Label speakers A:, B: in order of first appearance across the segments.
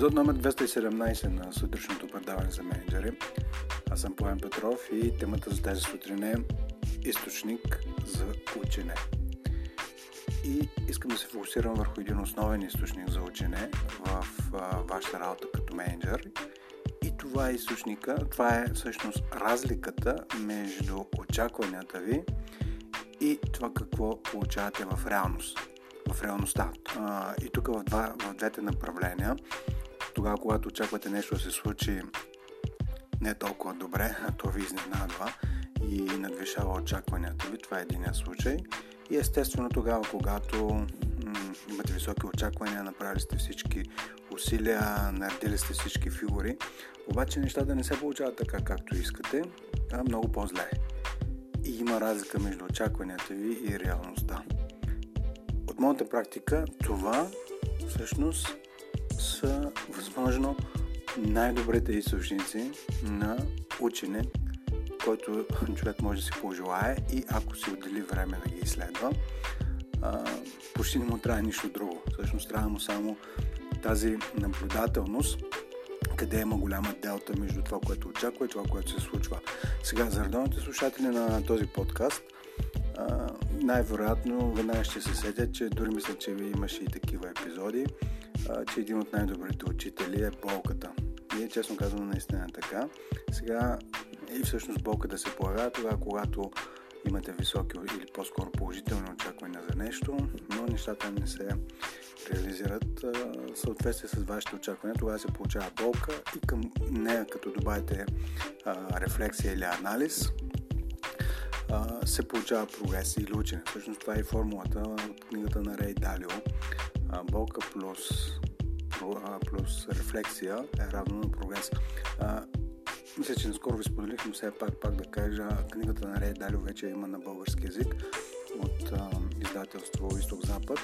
A: Епизод номер 217 на сутрешното предаване за менеджери. Аз съм Поем Петров и темата за тази сутрин е източник за учене. И искам да се фокусирам върху един основен източник за учене в вашата работа като менеджер. И това е източника, това е всъщност разликата между очакванията ви и това какво получавате в реалност в реалността. А, и тук в, два, в двете направления, тогава когато очаквате нещо да се случи не толкова добре, а то ви изненадва и надвишава очакванията ви, това е единия случай. И естествено тогава, когато м- имате високи очаквания, направили сте всички усилия, наредили сте всички фигури, обаче нещата не се получават така, както искате, а много по-зле. И има разлика между очакванията ви и реалността моята практика това всъщност са възможно най-добрите източници на учене, който човек може да си пожелае и ако си отдели време да ги изследва, почти не му трябва нищо друго. Всъщност трябва му само тази наблюдателност, къде има голяма делта между това, което очаква и това, което се случва. Сега, за редовните слушатели на този подкаст – най-вероятно веднага ще се сетят, че дори мисля, че имаше и такива епизоди, че един от най-добрите учители е болката. И честно казвам, наистина е така. Сега и всъщност болката се появява тогава, когато имате високи или по-скоро положителни очаквания за нещо, но нещата не се реализират в съответствие с вашите очаквания. Тогава се получава болка и към нея, като добавите а, рефлексия или анализ, се получава прогрес или учене. Всъщност това е формулата от книгата на Рей Далио. Болка плюс, плюс рефлексия е равно на прогрес. Мисля, че наскоро ви споделих, но все пак, пак да кажа, книгата на Рей Далио вече има на български язик от издателство Изток-Запад.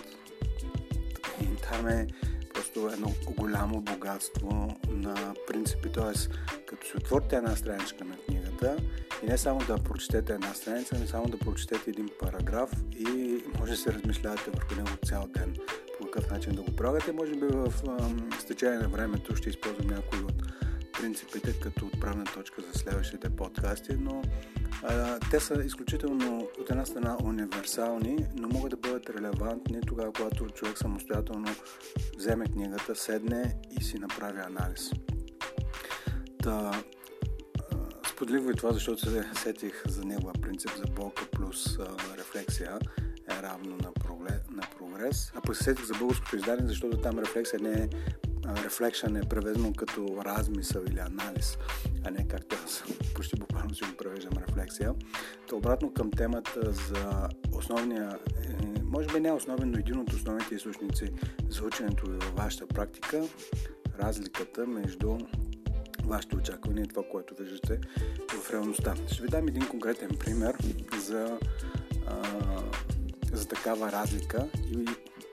A: И там е просто едно голямо богатство на принципи. Т.е. като си отворите една страничка на книгата и не само да прочетете една страница, не само да прочетете един параграф и може да се размишлявате върху него цял ден. По какъв начин да го правите, може би в стечение на времето ще използвам някои от принципите като отправна точка за следващите подкасти, но а, те са изключително от една страна универсални, но могат да бъдат релевантни тогава, когато човек самостоятелно вземе книгата, седне и си направи анализ. Споделих ви това, защото се сетих за негова принцип за болка плюс а, рефлексия е равно на, прогрес, на прогрес. А пък се сетих за българското издание, защото там рефлексия не е рефлекшън е преведено като размисъл или анализ, а не както аз почти буквално си го превеждам рефлексия. То обратно към темата за основния, е, може би не основен, но един от основните източници за ученето във вашата практика, разликата между вашите очаквания и това, което виждате в реалността. Ще ви дам един конкретен пример за, а, за такава разлика и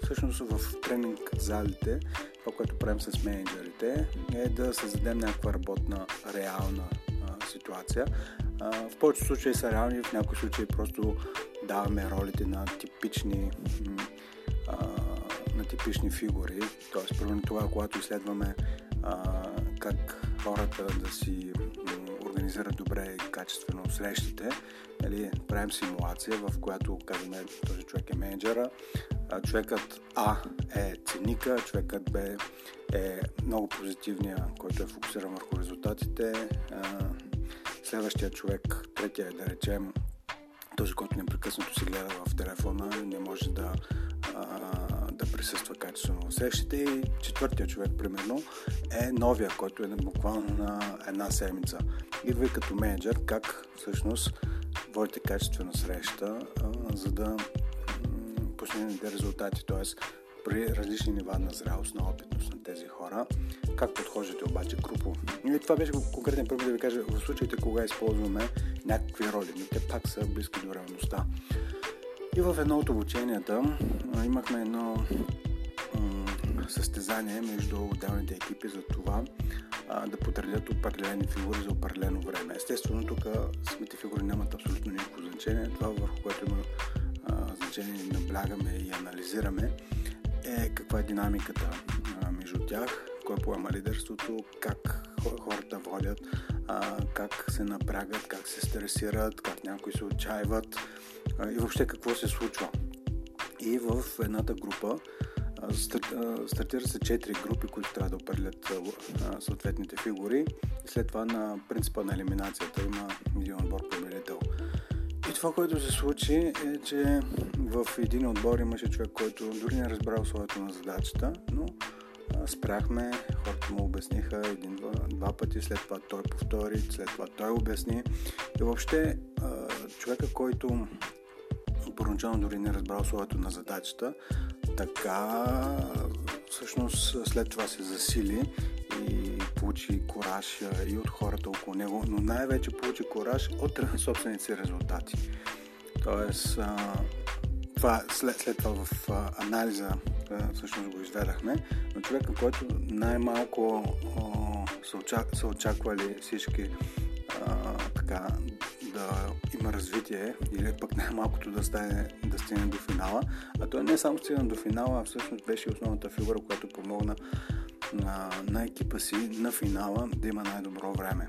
A: всъщност в тренинг залите това, което правим с менеджерите е да създадем някаква работна реална а, ситуация. А, в повечето случаи са реални, в някои случаи просто даваме ролите на типични а, на типични фигури. Тоест, примерно това, когато изследваме а, как хората да си организират добре и качествено срещите. Нали, правим симулация, в която казваме този човек е менеджера, човекът А е ценика, човекът Б е много позитивния, който е фокусиран върху резултатите. Следващия човек, третия е да речем този, който непрекъснато се гледа в телефона, не може да да присъства качествено в срещите и четвъртия човек, примерно, е новия, който е буквално на една седмица. И като менеджер, как всъщност водите качествена среща, за да постигнете резултати, т.е. при различни нива на зрялост, на опитност на тези хора, как подхождате обаче групово. И това беше конкретен пример да ви кажа в случаите, кога използваме някакви роли, но те пак са близки до реалността. И в едно от обученията имахме едно състезание между отделните екипи за това а, да подредят определени фигури за определено време. Естествено, тук самите фигури нямат абсолютно никакво значение. Това, върху което има а, значение, наблягаме и анализираме, е каква е динамиката а, между тях, кой поема лидерството, как хората водят, а, как се напрягат, как се стресират, как някои се отчаиват а, и въобще какво се случва. И в едната група стартира се 4 групи, които трябва да определят съответните фигури след това на принципа на елиминацията има един отбор победител. И това, което се случи е, че в един отбор имаше човек, който дори не разбра условието на задачата, но спряхме, хората му обясниха един-два два пъти, след това той повтори, след това той обясни. И въобще човека, който първоначално дори не разбра условието на задачата, така всъщност след това се засили и получи кораж и от хората около него, но най-вече получи кораж от собствените си резултати. Тоест, това, след, след това в анализа всъщност го изведахме, но човека, който най-малко са, очак, са очаквали всички а, така, да има развитие или пък най-малкото да, стане, да стигне до финала. А той не само стигна до финала, а всъщност беше основната фигура, която помогна на, на екипа си на финала да има най-добро време.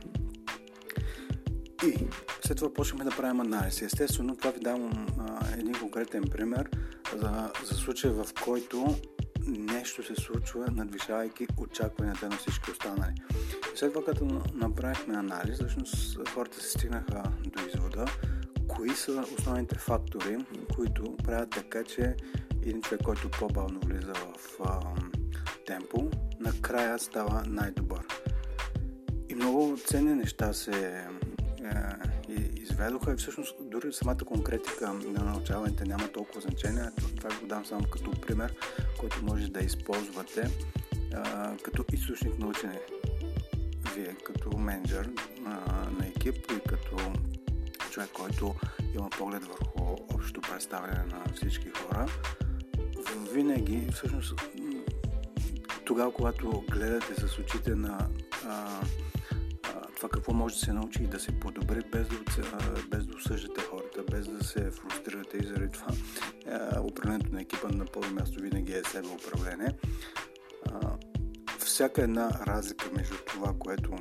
A: И след това почнахме да правим анализ. Естествено, това ви давам а, един конкретен пример за, за случай, в който нещо се случва, надвишавайки очакванията на всички останали. След това, като направихме анализ, всъщност хората се стигнаха до извода, кои са основните фактори, които правят така, че един човек, който по-бавно влиза в а, темпо, накрая става най-добър. И много ценни неща се е, изведоха и всъщност дори самата конкретика на научаването няма толкова значение. Това го дам само като пример, който може да използвате а, като източник на учене. Вие като менеджер а, на екип и като човек, който има поглед върху общото представяне на всички хора, винаги, всъщност, тогава, когато гледате с очите на а, това какво може да се научи и да се подобри без да, без да осъждате хората, без да се фрустрирате и заради това управлението на екипа на първо място винаги е себе управление. Всяка една разлика между това, което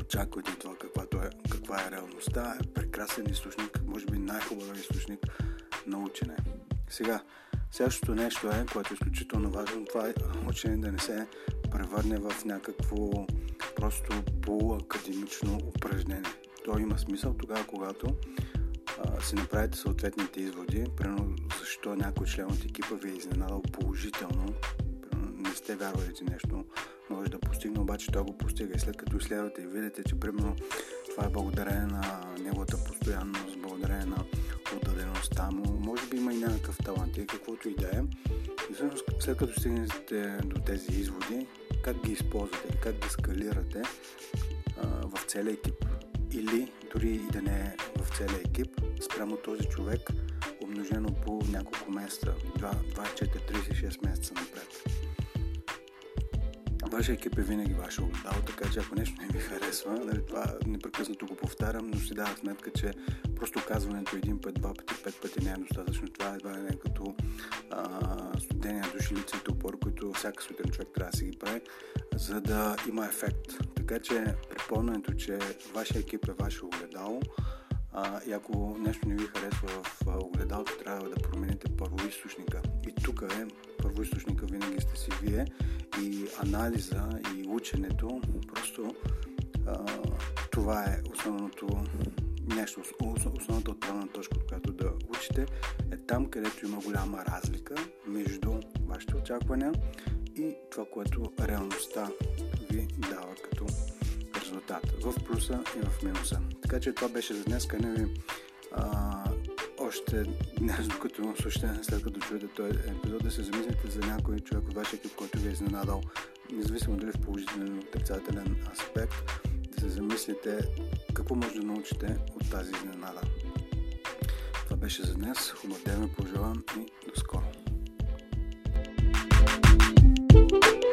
A: очаквате и това каква е, каква е реалността е прекрасен източник, може би най-хубав източник на учене. Сега, Следващото нещо е, което е изключително важно, това е учене да не се превърне в някакво просто полуакадемично упражнение. То има смисъл тогава, когато си направите съответните изводи, примерно защо някой член от екипа ви е изненадал положително, не сте вярвали, че нещо може да постигне, обаче той го постига. И след като изследвате и видите, че примерно това е благодарение на неговата постоянност, благодарение на отдадеността му, може би има и някакъв талант и каквото и да е. И всъщност след като стигнете до тези изводи, как ги използвате или как ги скалирате а, в целия екип или дори и да не е в целия екип, спрямо този човек, умножено по няколко месеца, 2, 4, 36 месеца напред. Вашия екип е винаги ваше огледало, така че ако нещо не ви харесва, нали, това непрекъснато го повтарям, но си дава сметка, че просто казването един път, два пъти, пет пъти не е достатъчно. Това едва е като а, студения души лицето опор, които всяка сутрин човек трябва да си ги прави, за да има ефект. Така че припомнянето, че вашия екип е ваше огледало, а, и ако нещо не ви харесва в огледалото, трябва да промените първоисточника. И тук е първоисточника винаги сте си вие и анализа и ученето, просто а, това е основното нещо, основната отправна точка, от която да учите, е там, където има голяма разлика между вашите очаквания и това, което реалността ви дава като резултат в плюса и в минуса. Така че това беше за днес. Не ви а, още днес, докато слушате, след като чуете този епизод, да се замислите за някой човек от вашия екип, който ви е изненадал, независимо дали в положителен или отрицателен аспект, да се замислите какво може да научите от тази изненада. Това беше за днес. Хубав ден ви пожелавам и до скоро. thank you